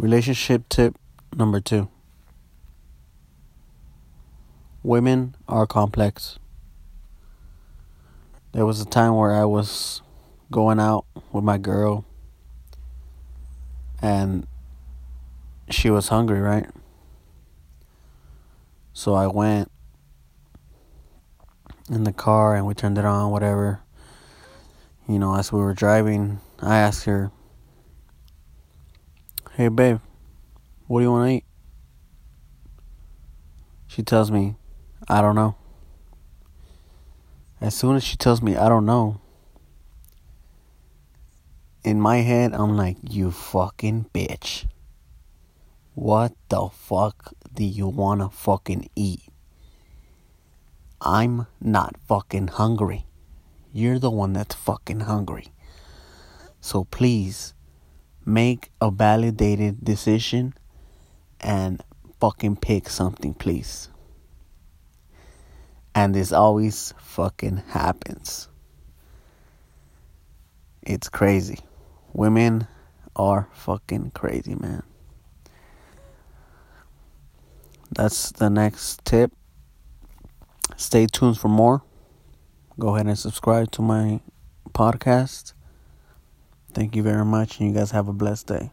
Relationship tip number two Women are complex. There was a time where I was going out with my girl and she was hungry, right? So I went in the car and we turned it on, whatever. You know, as we were driving, I asked her, Hey, babe, what do you want to eat? She tells me, I don't know. As soon as she tells me, I don't know, in my head, I'm like, you fucking bitch. What the fuck do you wanna fucking eat? I'm not fucking hungry. You're the one that's fucking hungry. So please make a validated decision and fucking pick something, please. And this always fucking happens. It's crazy. Women are fucking crazy, man. That's the next tip. Stay tuned for more. Go ahead and subscribe to my podcast. Thank you very much, and you guys have a blessed day.